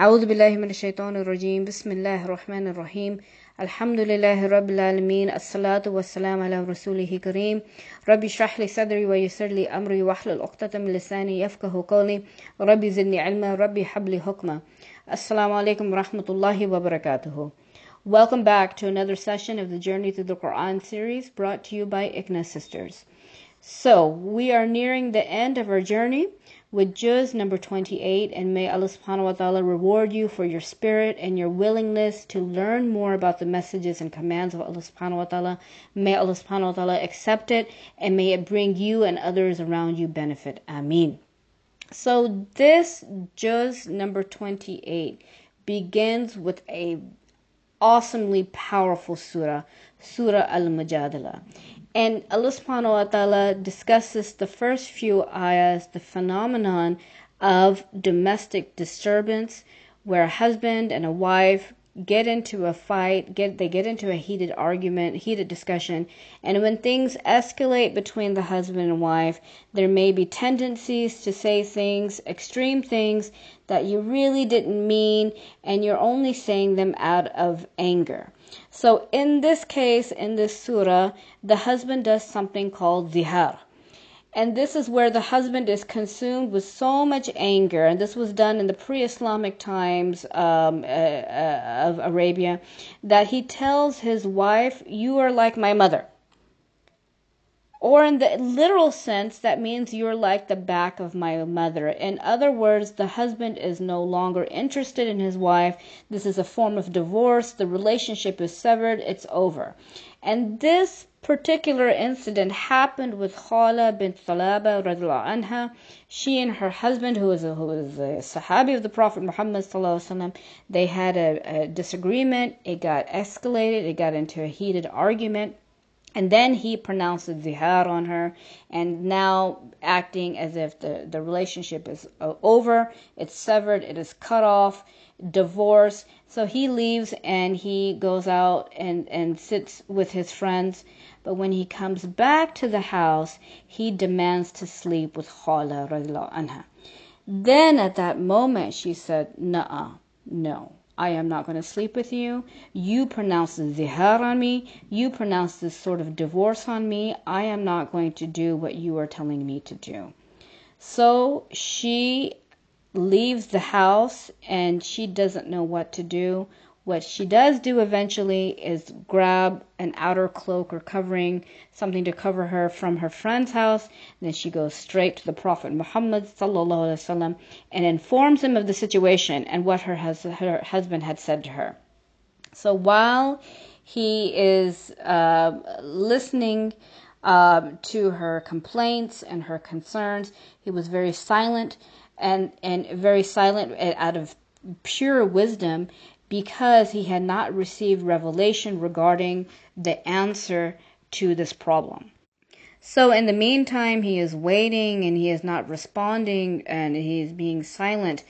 أعوذ بالله من الشيطان الرجيم بسم الله الرحمن الرحيم الحمد لله رب العالمين الصلاة والسلام على رسوله كريم ربي اشرح لي صدري ويسر لي أمري واحلل عقدة من لساني يفقه قولي ربي زدني علما ربي حب لي حكما السلام عليكم ورحمة الله وبركاته Welcome back to another session of the Journey Through the Quran series brought to you by IGNA Sisters. So, we are nearing the end of our journey with juz number 28 and may Allah subhanahu wa ta'ala reward you for your spirit and your willingness to learn more about the messages and commands of Allah subhanahu wa ta'ala. May Allah subhanahu wa ta'ala accept it and may it bring you and others around you benefit. Ameen. So this juz number 28 begins with a awesomely powerful surah, Surah Al-Mujadala. And Allah subhanahu wa ta'ala discusses the first few ayahs, the phenomenon of domestic disturbance, where a husband and a wife get into a fight, get they get into a heated argument, heated discussion, and when things escalate between the husband and wife, there may be tendencies to say things, extreme things that you really didn't mean and you're only saying them out of anger. So in this case in this surah, the husband does something called zihar. And this is where the husband is consumed with so much anger, and this was done in the pre Islamic times um, uh, uh, of Arabia, that he tells his wife, You are like my mother. Or in the literal sense, that means you're like the back of my mother. In other words, the husband is no longer interested in his wife. This is a form of divorce. The relationship is severed. It's over. And this particular incident happened with Khawla bint Thalaba anha. She and her husband, who was a, who was a Sahabi of the Prophet Muhammad sallam, they had a, a disagreement. It got escalated. It got into a heated argument. And then he pronounced zihar on her, and now acting as if the, the relationship is over, it's severed, it is cut off, divorce. So he leaves and he goes out and, and sits with his friends but when he comes back to the house, he demands to sleep with Khawla anha. Then at that moment she said, Nuh no. I am not going to sleep with you. You pronounce zihar on me. You pronounce this sort of divorce on me. I am not going to do what you are telling me to do. So she leaves the house and she doesn't know what to do. What she does do eventually is grab an outer cloak or covering, something to cover her from her friend's house. Then she goes straight to the Prophet Muhammad وسلم, and informs him of the situation and what her, hus- her husband had said to her. So while he is uh, listening um, to her complaints and her concerns, he was very silent and, and very silent out of pure wisdom because he had not received revelation regarding the answer to this problem. So in the meantime, he is waiting and he is not responding and he is being silent.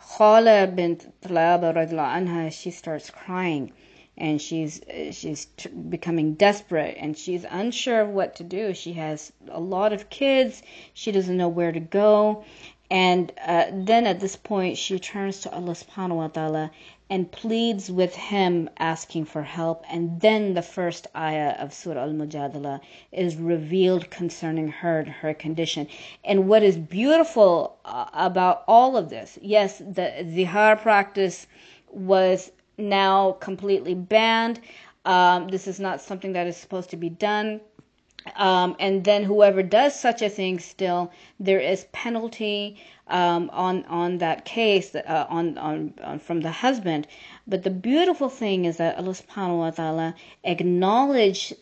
Khawla bint anha, she starts crying and she's she's t- becoming desperate and she's unsure of what to do. She has a lot of kids. She doesn't know where to go. And uh, then at this point, she turns to Allah subhanahu wa ta'ala and pleads with him asking for help. And then the first ayah of Surah Al Mujadala is revealed concerning her and her condition. And what is beautiful uh, about all of this, yes, the zihar practice was now completely banned. Um, this is not something that is supposed to be done. Um, and then whoever does such a thing still, there is penalty um, on on that case uh, on, on, on from the husband. But the beautiful thing is that Allah Subhanahu wa Taala acknowledged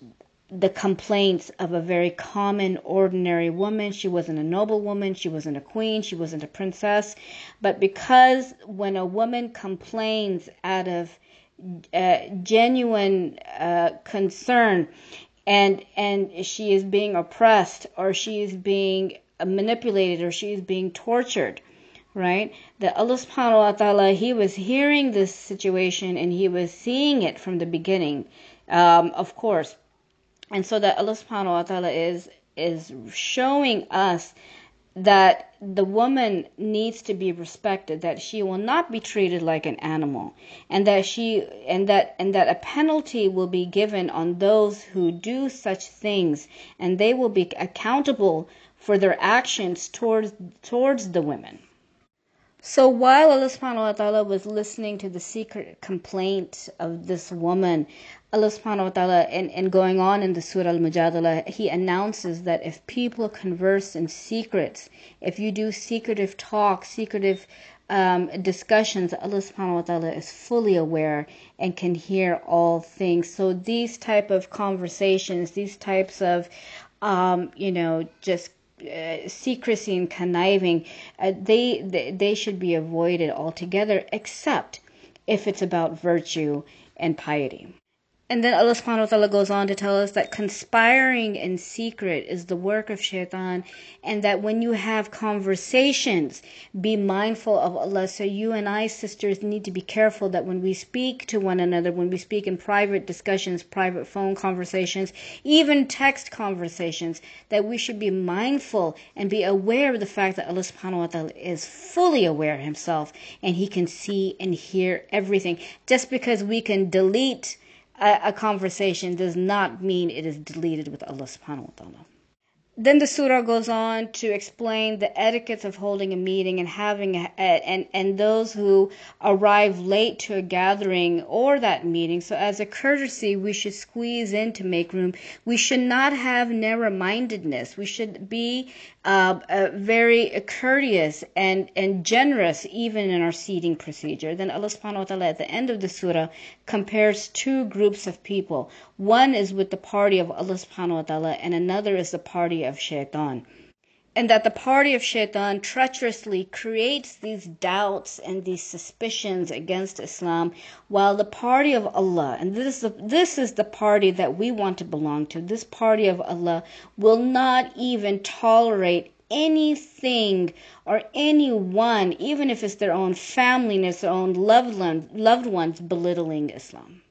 the complaints of a very common, ordinary woman. She wasn't a noble woman, she wasn't a queen, she wasn't a princess. But because when a woman complains out of uh, genuine uh, concern and and she is being oppressed or she is being manipulated or she is being tortured right? That allah subhanahu wa ta'ala he was hearing this situation and he was seeing it from the beginning um, of course. And so that allah subhanahu wa ta'ala is is showing us that the woman needs to be respected that she will not be treated like an animal and that she and that and that a penalty will be given on those who do such things and they will be accountable for their actions towards towards the women. So while Allah subhanahu wa ta'ala was listening to the secret complaint of this woman, Allah subhanahu wa ta'ala and, and going on in the Surah Al-Mujadala, He announces that if people converse in secrets, if you do secretive talk, secretive um, discussions, Allah subhanahu wa ta'ala is fully aware and can hear all things. So these type of conversations, these types of um, you know, just uh, secrecy and conniving, uh, they, they they should be avoided altogether, except if it's about virtue and piety. And then Allah subhanahu wa ta'ala goes on to tell us that conspiring in secret is the work of shaitan and that when you have conversations, be mindful of Allah. So you and I, sisters, need to be careful that when we speak to one another, when we speak in private discussions, private phone conversations, even text conversations, that we should be mindful and be aware of the fact that Allah subhanahu wa ta'ala is fully aware himself and he can see and hear everything. Just because we can delete a, a conversation does not mean it is deleted with Allah subhanahu wa ta'ala. Then the surah goes on to explain the etiquettes of holding a meeting and having a, and and those who arrive late to a gathering or that meeting. So as a courtesy, we should squeeze in to make room. We should not have narrow-mindedness. We should be uh, uh, very courteous and and generous even in our seating procedure. Then Allah Subhanahu wa Taala at the end of the surah compares two groups of people. One is with the party of Allah Subhanahu wa Taala, and another is the party of shaitan. And that the party of shaitan treacherously creates these doubts and these suspicions against Islam, while the party of Allah, and this is the, this is the party that we want to belong to, this party of Allah will not even tolerate anything or anyone, even if it's their own family and it's their own loved, one, loved ones, belittling Islam.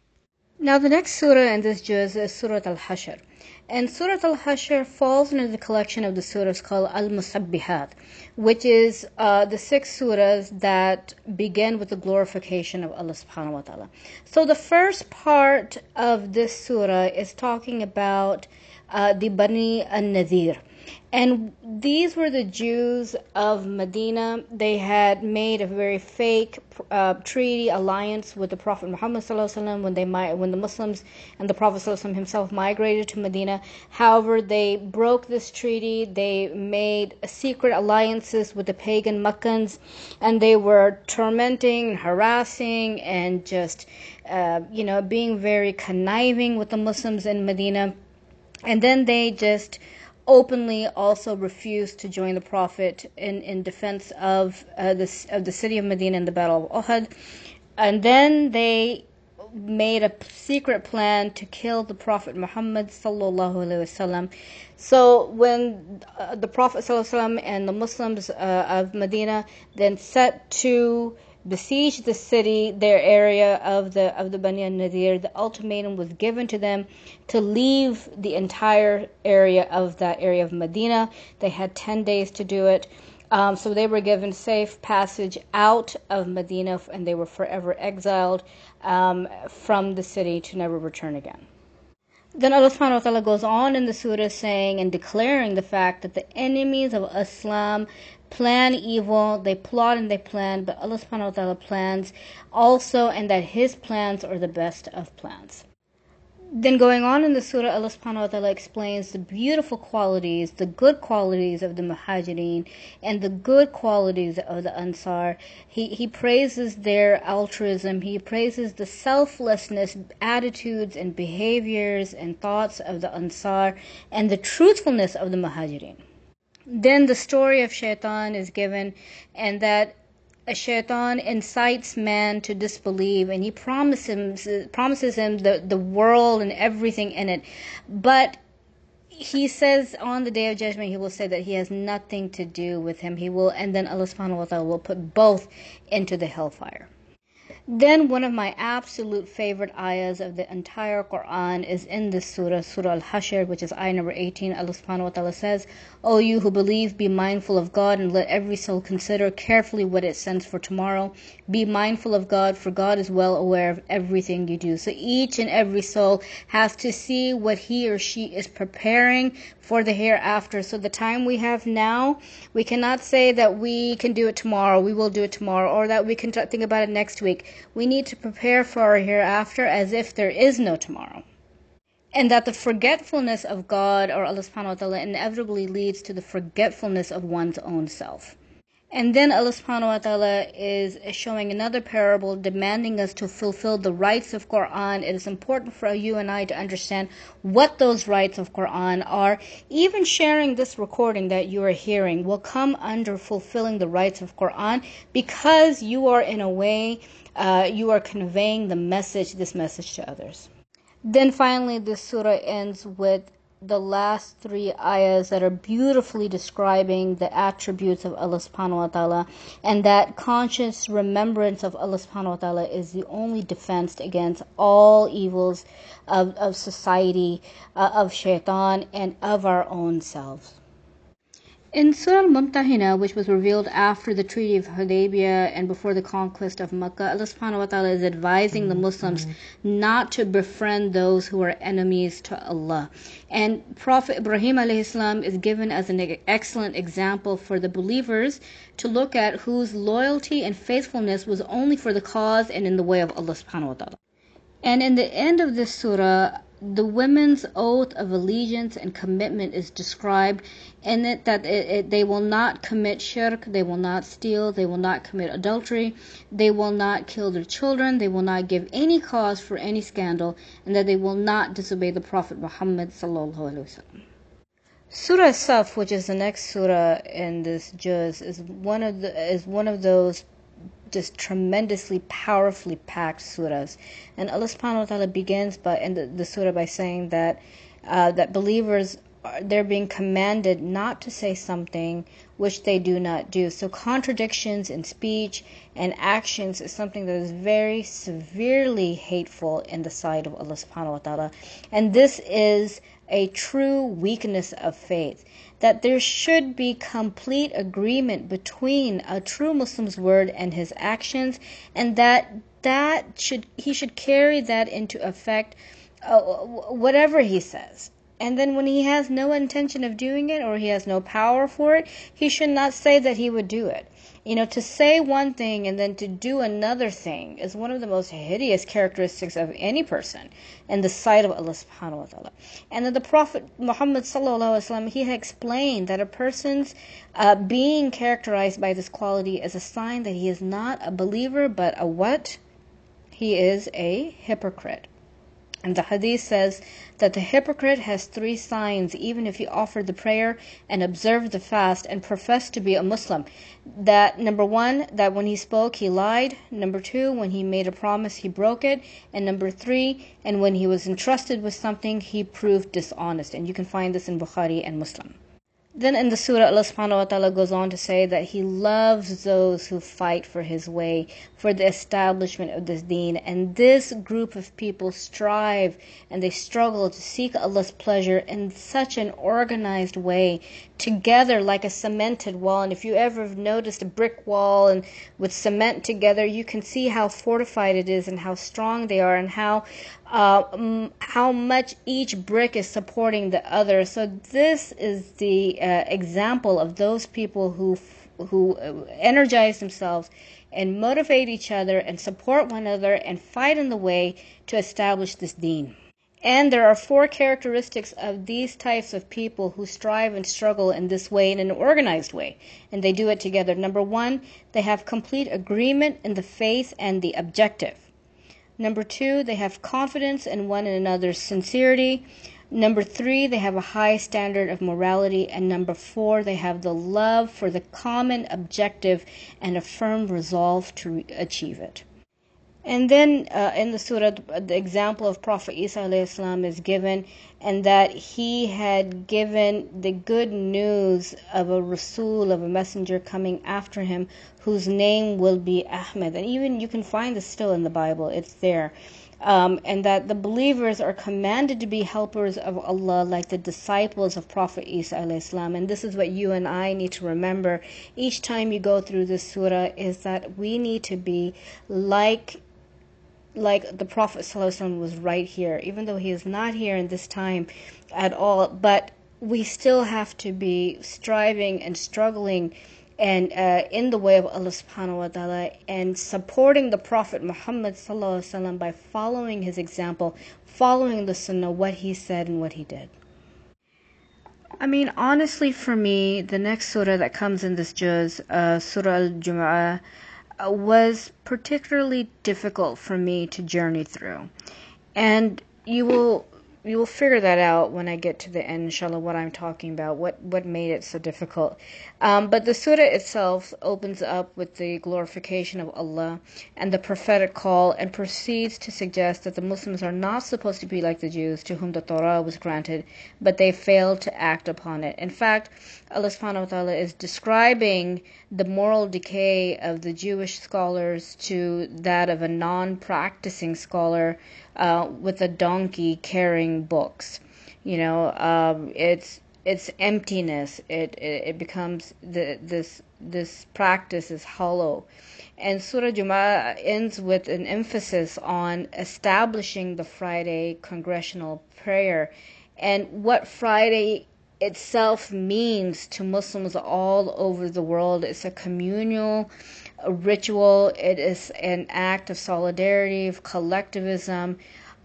Now, the next surah in this juz is Surah Al Hashr. And Surah Al Hashr falls into the collection of the surahs called Al Musabbihat, which is uh, the six surahs that begin with the glorification of Allah subhanahu wa ta'ala. So, the first part of this surah is talking about uh, the Bani an Nadir. And these were the Jews of Medina. They had made a very fake uh, treaty alliance with the Prophet Muhammad when they when the Muslims and the Prophet himself migrated to Medina. However, they broke this treaty. They made secret alliances with the pagan Meccans, and they were tormenting, harassing, and just uh, you know being very conniving with the Muslims in Medina. And then they just openly also refused to join the Prophet in, in defense of, uh, the, of the city of Medina in the Battle of Uhud. And then they made a secret plan to kill the Prophet Muhammad sallallahu alaihi wasallam. So when uh, the Prophet sallallahu and the Muslims uh, of Medina then set to besieged the city, their area of the of the Bani Nadir, the ultimatum was given to them to leave the entire area of that area of Medina. They had ten days to do it. Um, so they were given safe passage out of Medina, and they were forever exiled um, from the city to never return again. Then Allah subhanahu wa ta'ala goes on in the surah saying and declaring the fact that the enemies of Islam plan evil, they plot and they plan, but Allah subhanahu wa ta'ala plans also, and that His plans are the best of plans. Then going on in the surah, Allah subhanahu wa ta'ala explains the beautiful qualities, the good qualities of the muhajirin and the good qualities of the ansar. He, he praises their altruism, he praises the selflessness, attitudes and behaviors and thoughts of the ansar and the truthfulness of the muhajirin. Then the story of shaitan is given, and that a shaitan incites man to disbelieve, and he promises him, promises him the, the world and everything in it. But he says on the day of judgment, he will say that he has nothing to do with him. He will, and then Allah subhanahu wa ta'ala will put both into the hellfire. Then one of my absolute favorite ayahs of the entire Quran is in this surah, Surah Al-Hashr, which is ayah number 18. Allah subhanahu wa ta'ala says, O you who believe, be mindful of God and let every soul consider carefully what it sends for tomorrow. Be mindful of God, for God is well aware of everything you do. So each and every soul has to see what he or she is preparing for the hereafter. So the time we have now, we cannot say that we can do it tomorrow, we will do it tomorrow, or that we can think about it next week. We need to prepare for our hereafter as if there is no tomorrow. And that the forgetfulness of God or Allah subhanahu wa ta'ala inevitably leads to the forgetfulness of one's own self. And then Allah subhanahu wa ta'ala is showing another parable demanding us to fulfill the rights of Quran. It is important for you and I to understand what those rights of Quran are. Even sharing this recording that you are hearing will come under fulfilling the rights of Quran because you are in a way uh, you are conveying the message, this message to others. Then finally, this surah ends with the last three ayahs that are beautifully describing the attributes of Allah subhanahu wa ta'ala and that conscious remembrance of Allah subhanahu wa ta'ala is the only defense against all evils of, of society, uh, of shaitan, and of our own selves. In Surah Al-Mumtahina, which was revealed after the Treaty of Hudaybiyah and before the conquest of Makkah, Allah subhanahu wa ta'ala is advising the Muslims not to befriend those who are enemies to Allah. And Prophet Ibrahim salam is given as an excellent example for the believers to look at whose loyalty and faithfulness was only for the cause and in the way of Allah subhanahu wa ta'ala. And in the end of this surah, the women's oath of allegiance and commitment is described in it that it, it, they will not commit shirk, they will not steal, they will not commit adultery, they will not kill their children, they will not give any cause for any scandal, and that they will not disobey the Prophet Muhammad sallallahu alaihi wasallam. Surah Saf, which is the next surah in this juz, is one of the is one of those just tremendously powerfully packed surahs. And Allah subhanahu wa ta'ala begins by in the, the surah by saying that uh, that believers are, they're being commanded not to say something which they do not do. So contradictions in speech and actions is something that is very severely hateful in the sight of Allah subhanahu wa ta'ala. And this is a true weakness of faith that there should be complete agreement between a true Muslim's word and his actions, and that that should he should carry that into effect, uh, whatever he says. And then when he has no intention of doing it or he has no power for it, he should not say that he would do it. You know, to say one thing and then to do another thing is one of the most hideous characteristics of any person in the sight of Allah subhanahu wa ta'ala. And then the Prophet Muhammad sallallahu alaihi he had explained that a person's uh, being characterized by this quality is a sign that he is not a believer but a what? He is a hypocrite. And the hadith says that the hypocrite has three signs even if he offered the prayer and observed the fast and professed to be a Muslim. That number one, that when he spoke he lied. Number two, when he made a promise he broke it. And number three, and when he was entrusted with something he proved dishonest. And you can find this in Bukhari and Muslim. Then in the surah, Allah subhanahu wa ta'ala goes on to say that He loves those who fight for His way, for the establishment of this deen. And this group of people strive and they struggle to seek Allah's pleasure in such an organized way, together like a cemented wall. And if you ever have noticed a brick wall and with cement together, you can see how fortified it is and how strong they are and how uh, how much each brick is supporting the other. So this is the uh, example of those people who who uh, energize themselves and motivate each other and support one another and fight in the way to establish this deen. And there are four characteristics of these types of people who strive and struggle in this way in an organized way, and they do it together. Number one, they have complete agreement in the faith and the objective. Number two, they have confidence in one another's sincerity. Number three, they have a high standard of morality. And number four, they have the love for the common objective and a firm resolve to achieve it. And then uh, in the surah, the example of Prophet Isa alayhi Slam is given, and that he had given the good news of a Rasul, of a messenger coming after him, whose name will be Ahmed. And even you can find this still in the Bible, it's there. Um, and that the believers are commanded to be helpers of Allah like the disciples of Prophet Isa salam. And this is what you and I need to remember each time you go through this surah is that we need to be like like the Prophet ﷺ was right here, even though he is not here in this time at all. But we still have to be striving and struggling and uh, in the way of Allah subhanahu wa ta'ala and supporting the Prophet Muhammad by following his example, following the sunnah, what he said and what he did. I mean, honestly, for me, the next surah that comes in this juz, uh, Surah Al Jumu'ah, uh, Uh, was particularly difficult for me to journey through. And you will you will figure that out when I get to the end, inshallah, what I'm talking about, what, what made it so difficult. Um, but the surah itself opens up with the glorification of Allah and the prophetic call and proceeds to suggest that the Muslims are not supposed to be like the Jews to whom the Torah was granted, but they failed to act upon it. In fact, Allah subhanahu wa ta'ala is describing the moral decay of the Jewish scholars to that of a non practicing scholar uh, with a donkey carrying books. You know, um, it's it's emptiness. It, it it becomes the this this practice is hollow. And Surah Jumu'ah ends with an emphasis on establishing the Friday congregational prayer and what Friday itself means to Muslims all over the world. It's a communal a ritual, it is an act of solidarity, of collectivism,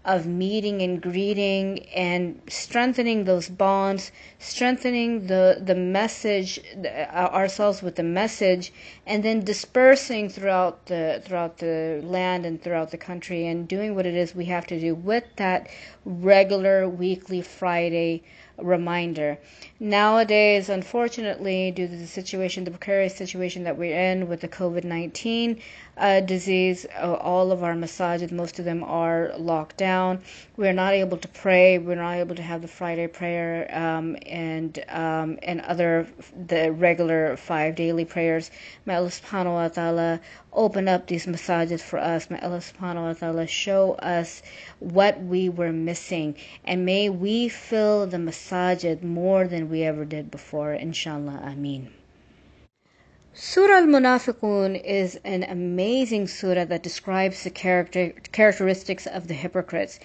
of meeting and greeting and strengthening those bonds, strengthening the, the message, uh, ourselves with the message, and then dispersing throughout the, throughout the land and throughout the country and doing what it is we have to do with that regular weekly Friday reminder. Nowadays, unfortunately, due to the situation, the precarious situation that we're in with the COVID 19 uh, disease, uh, all of our masajid, most of them are locked down. We're not able to pray. We're not able to have the Friday prayer um, and um, and other the regular five daily prayers. May Allah subhanahu wa ta'ala open up these masajid for us. May Allah subhanahu wa ta'ala show us what we were missing. And may we fill the masajid more than we ever did before. Inshallah. Ameen. Surah Al Munafiqun is an amazing surah that describes the character, characteristics of the hypocrites.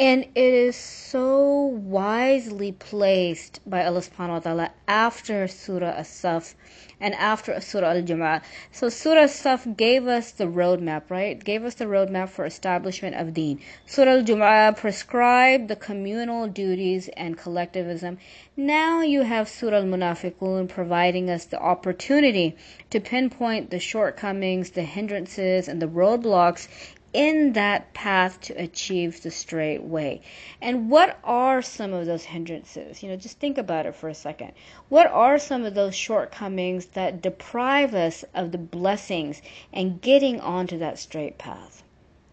And it is so wisely placed by Allah subhanahu wa ta'ala after Surah As-Saf and after Surah Al-Jumu'ah. So Surah As-Saf gave us the roadmap, right? Gave us the roadmap for establishment of deen. Surah Al-Jumu'ah prescribed the communal duties and collectivism. Now you have Surah Al-Munafiqun providing us the opportunity to pinpoint the shortcomings, the hindrances, and the roadblocks in that path to achieve the straight way. And what are some of those hindrances? You know, just think about it for a second. What are some of those shortcomings that deprive us of the blessings and getting onto that straight path?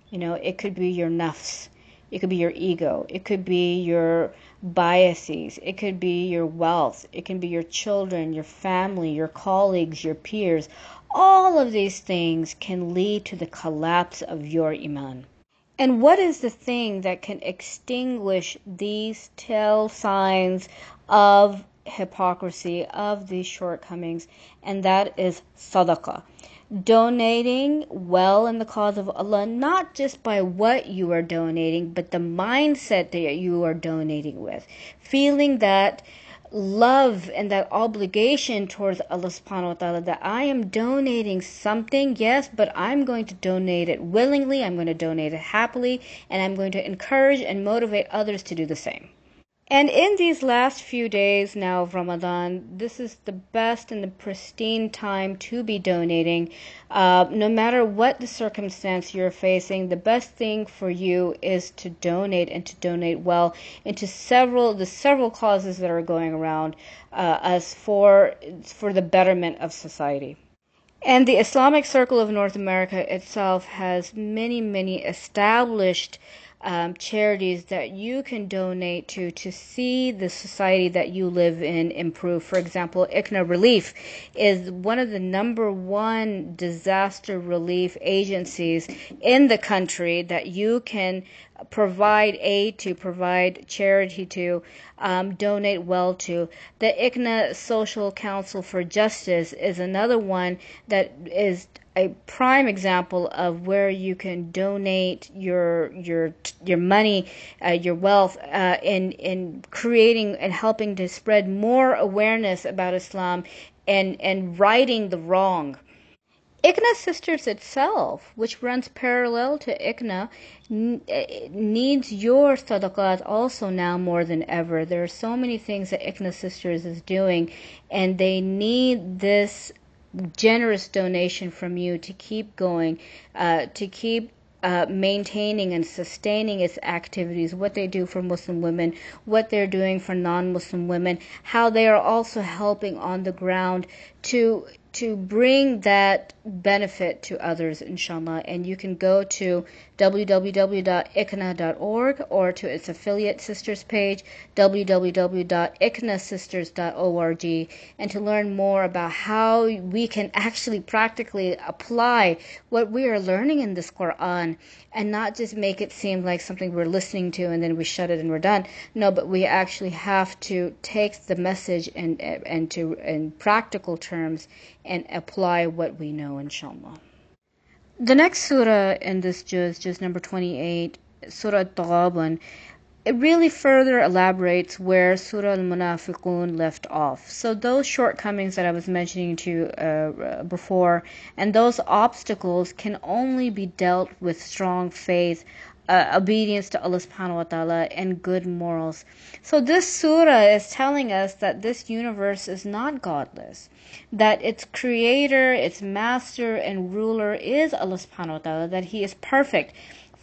You know, it could be your nafs. It could be your ego. It could be your biases. It could be your wealth. It can be your children, your family, your colleagues, your peers all of these things can lead to the collapse of your iman. And what is the thing that can extinguish these tell signs of hypocrisy, of these shortcomings? And that is sadaqah. Donating well in the cause of Allah, not just by what you are donating, but the mindset that you are donating with. Feeling that love and that obligation towards Allah subhanahu wa ta'ala that I am donating something, yes, but I'm going to donate it willingly, I'm going to donate it happily, and I'm going to encourage and motivate others to do the same. And in these last few days now of Ramadan, this is the best and the pristine time to be donating. Uh, no matter what the circumstance you're facing, the best thing for you is to donate and to donate well into several the several causes that are going around uh, us for for the betterment of society. And the Islamic Circle of North America itself has many, many established um, charities that you can donate to to see the society that you live in improve. For example, ICNA Relief is one of the number one disaster relief agencies in the country that you can provide aid to, provide charity to, um, donate well to. The ICNA Social Council for Justice is another one that is a prime example of where you can donate your your your money, uh, your wealth, uh, in in creating and helping to spread more awareness about Islam, and and righting the wrong. ICNA Sisters itself, which runs parallel to ICNA, eh, needs your sadaqat also now more than ever. There are so many things that ICNA Sisters is doing, and they need this generous donation from you to keep going, uh, to keep uh, maintaining and sustaining its activities, what they do for Muslim women, what they're doing for non Muslim women, how they are also helping on the ground to to bring that benefit to others, inshallah. And you can go to www.icna.org or to its affiliate sisters page, www.icnasisters.org, and to learn more about how we can actually practically apply what we are learning in this Quran and not just make it seem like something we're listening to and then we shut it and we're done. No, but we actually have to take the message and and to in practical terms and apply what we know, inshallah. The next surah in this juz, juz number 28, Surah Taghabun, it really further elaborates where Surah Al-Munafiqun left off. So those shortcomings that I was mentioning to you uh, before, and those obstacles can only be dealt with strong faith, uh, obedience to Allah subhanahu wa ta'ala and good morals. So this surah is telling us that this universe is not godless, that its creator, its master and ruler is Allah subhanahu wa ta'ala, that he is perfect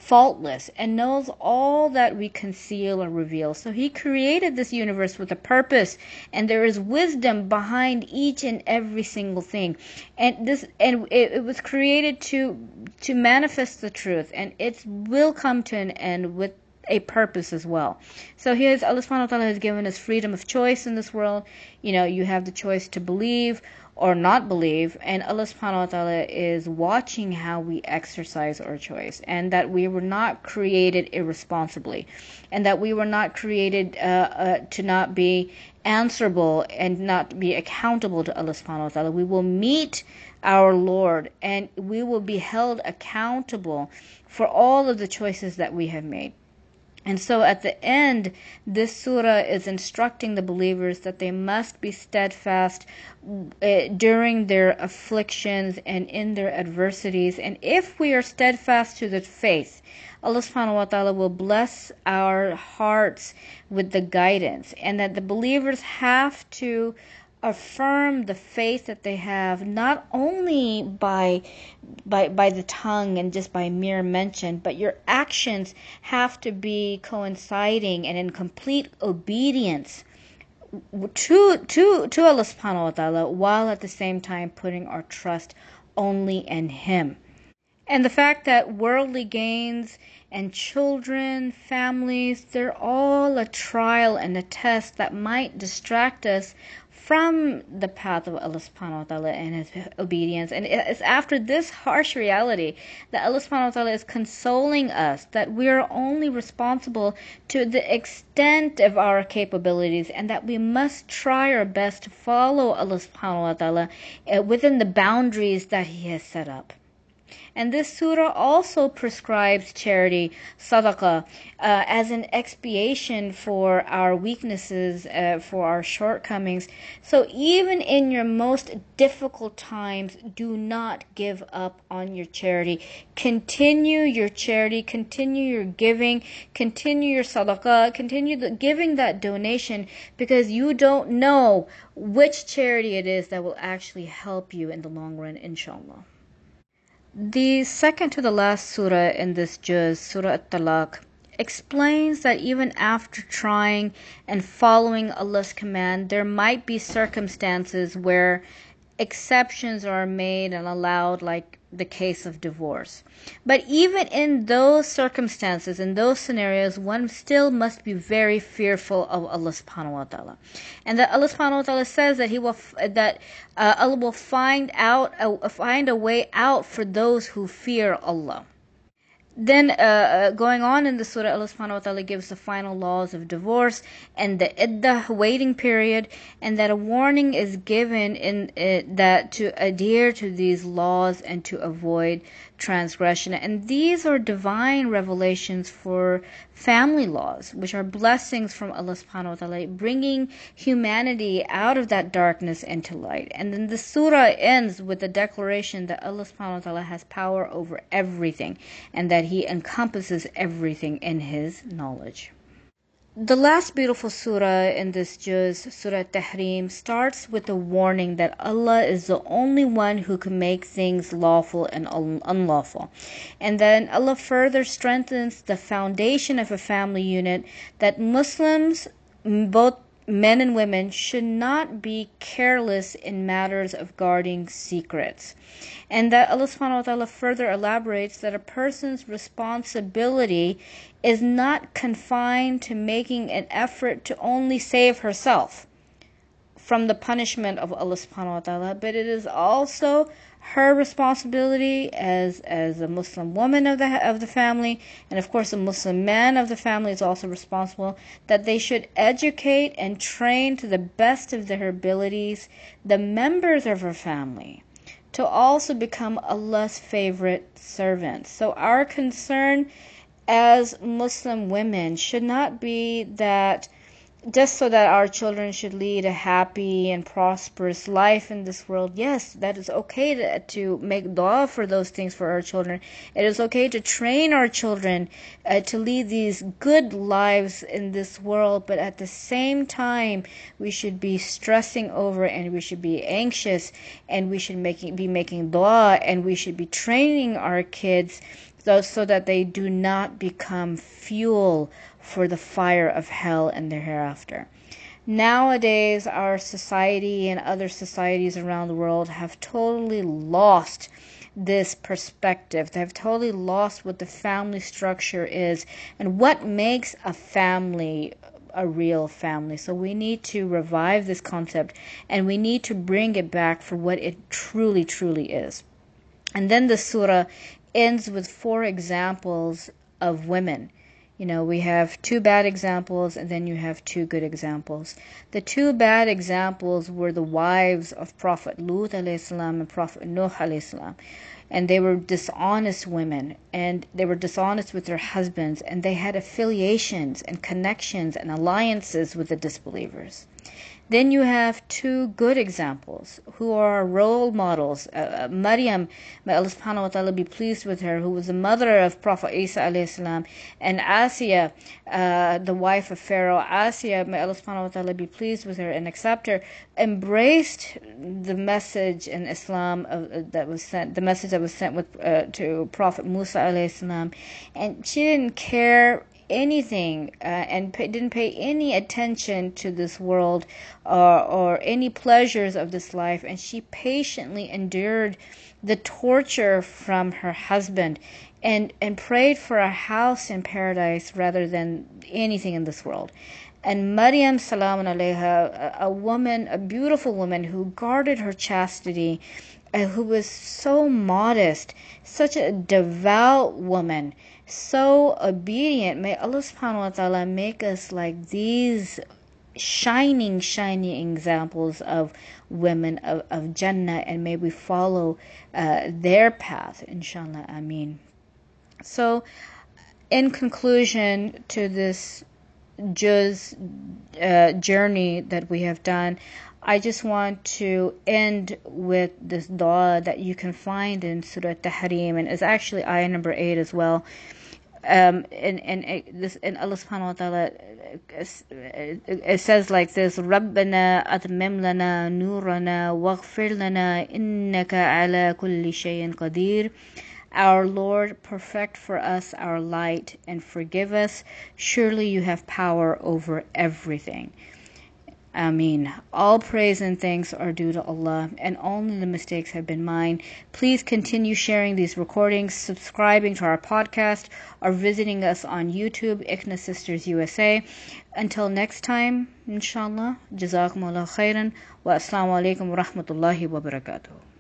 faultless and knows all that we conceal or reveal. So he created this universe with a purpose and there is wisdom behind each and every single thing. And this and it, it was created to to manifest the truth and it will come to an end with a purpose as well. So he has Allah subhanahu wa ta'ala has given us freedom of choice in this world. You know, you have the choice to believe or not believe and Allah subhanahu wa ta'ala is watching how we exercise our choice and that we were not created irresponsibly and that we were not created uh, uh, to not be answerable and not be accountable to Allah subhanahu wa ta'ala. We will meet our Lord and we will be held accountable for all of the choices that we have made and so at the end, this surah is instructing the believers that they must be steadfast uh, during their afflictions and in their adversities. And if we are steadfast to the faith, Allah subhanahu wa ta'ala will bless our hearts with the guidance. And that the believers have to affirm the faith that they have not only by by by the tongue and just by mere mention but your actions have to be coinciding and in complete obedience to to to Allah subhanahu wa ta'ala while at the same time putting our trust only in him. And the fact that worldly gains and children, families, they're all a trial and a test that might distract us from the path of Allah subhanahu wa ta'ala and his obedience. And it's after this harsh reality that Allah subhanahu wa ta'ala is consoling us that we are only responsible to the extent of our capabilities and that we must try our best to follow Allah subhanahu wa ta'ala uh, within the boundaries that he has set up. And this surah also prescribes charity, sadaqah, uh, as an expiation for our weaknesses, uh, for our shortcomings. So even in your most difficult times, do not give up on your charity. Continue your charity, continue your giving, continue your sadaqah, continue the, giving that donation because you don't know which charity it is that will actually help you in the long run, inshallah. The second to the last surah in this juz, Surah At-Talaq, explains that even after trying and following Allah's command, there might be circumstances where exceptions are made and allowed, like the case of divorce. But even in those circumstances, in those scenarios, one still must be very fearful of Allah subhanahu wa ta'ala. And that Allah subhanahu wa ta'ala says that He will, that uh, Allah will find out, uh, find a way out for those who fear Allah. Then, uh, uh, going on in the surah, Allah subhanahu wa ta'ala gives the final laws of divorce and the iddah waiting period, and that a warning is given in it that to adhere to these laws and to avoid transgression. And these are divine revelations for family laws, which are blessings from Allah subhanahu wa ta'ala, bringing humanity out of that darkness into light. And then the surah ends with the declaration that Allah subhanahu wa ta'ala has power over everything and that He encompasses everything in His knowledge. The last beautiful surah in this juz, Surah Tahrim, starts with a warning that Allah is the only one who can make things lawful and unlawful. And then Allah further strengthens the foundation of a family unit that Muslims, both men and women should not be careless in matters of guarding secrets. And that Allah subhanahu wa ta'ala further elaborates that a person's responsibility is not confined to making an effort to only save herself from the punishment of Allah subhanahu wa ta'ala, but it is also her responsibility as as a Muslim woman of the of the family, and of course a Muslim man of the family is also responsible that they should educate and train to the best of their abilities the members of her family to also become Allah's favorite servants. So our concern as Muslim women should not be that just so that our children should lead a happy and prosperous life in this world. Yes, that is okay to, to make dua for those things for our children. It is okay to train our children uh, to lead these good lives in this world, but at the same time, we should be stressing over and we should be anxious and we should making, be making dua and we should be training our kids so, so that they do not become fuel for the fire of hell and the hereafter. Nowadays, our society and other societies around the world have totally lost this perspective. They have totally lost what the family structure is and what makes a family a real family. So we need to revive this concept and we need to bring it back for what it truly, truly is. And then the surah ends with four examples of women you know, we have two bad examples and then you have two good examples. The two bad examples were the wives of Prophet Lut salam and Prophet Nuh salam. And they were dishonest women and they were dishonest with their husbands and they had affiliations and connections and alliances with the disbelievers. Then you have two good examples who are role models. Uh, uh, Maryam, may Allah subhanahu wa ta'ala be pleased with her, who was the mother of Prophet Isa alayhi salam, and Asiya, uh, the wife of Pharaoh. Asiya, may Allah subhanahu wa ta'ala be pleased with her and accept her, embraced the message in Islam of, uh, that was sent, the message that was sent with uh, to Prophet Musa alayhi salam, and she didn't care anything uh, and pay, didn't pay any attention to this world or, or any pleasures of this life, and she patiently endured the torture from her husband and, and prayed for a house in paradise rather than anything in this world. And Maryam salam alayha, a, a woman, a beautiful woman who guarded her chastity, uh, who was so modest, such a devout woman, so obedient. May Allah subhanahu wa ta'ala make us like these shining, shining examples of women of, of Jannah and may we follow uh, their path, inshallah. Ameen. So, in conclusion to this just uh, journey that we have done, I just want to end with this dua that you can find in Surah Tahrim, and it's actually ayah number eight as well. Um, and and this and Allah Subhanahu wa Taala uh, it says like this: "Rabbana atmim lana nurana waghfir lana innaka ala kulli shayin qadir." Our Lord, perfect for us our light and forgive us. Surely you have power over everything. Ameen. All praise and thanks are due to Allah, and only the mistakes have been mine. Please continue sharing these recordings, subscribing to our podcast, or visiting us on YouTube, ICNA Sisters USA. Until next time, inshallah, Jazakumullah khairan wa assalamu alaikum wa rahmatullahi wa barakatuh.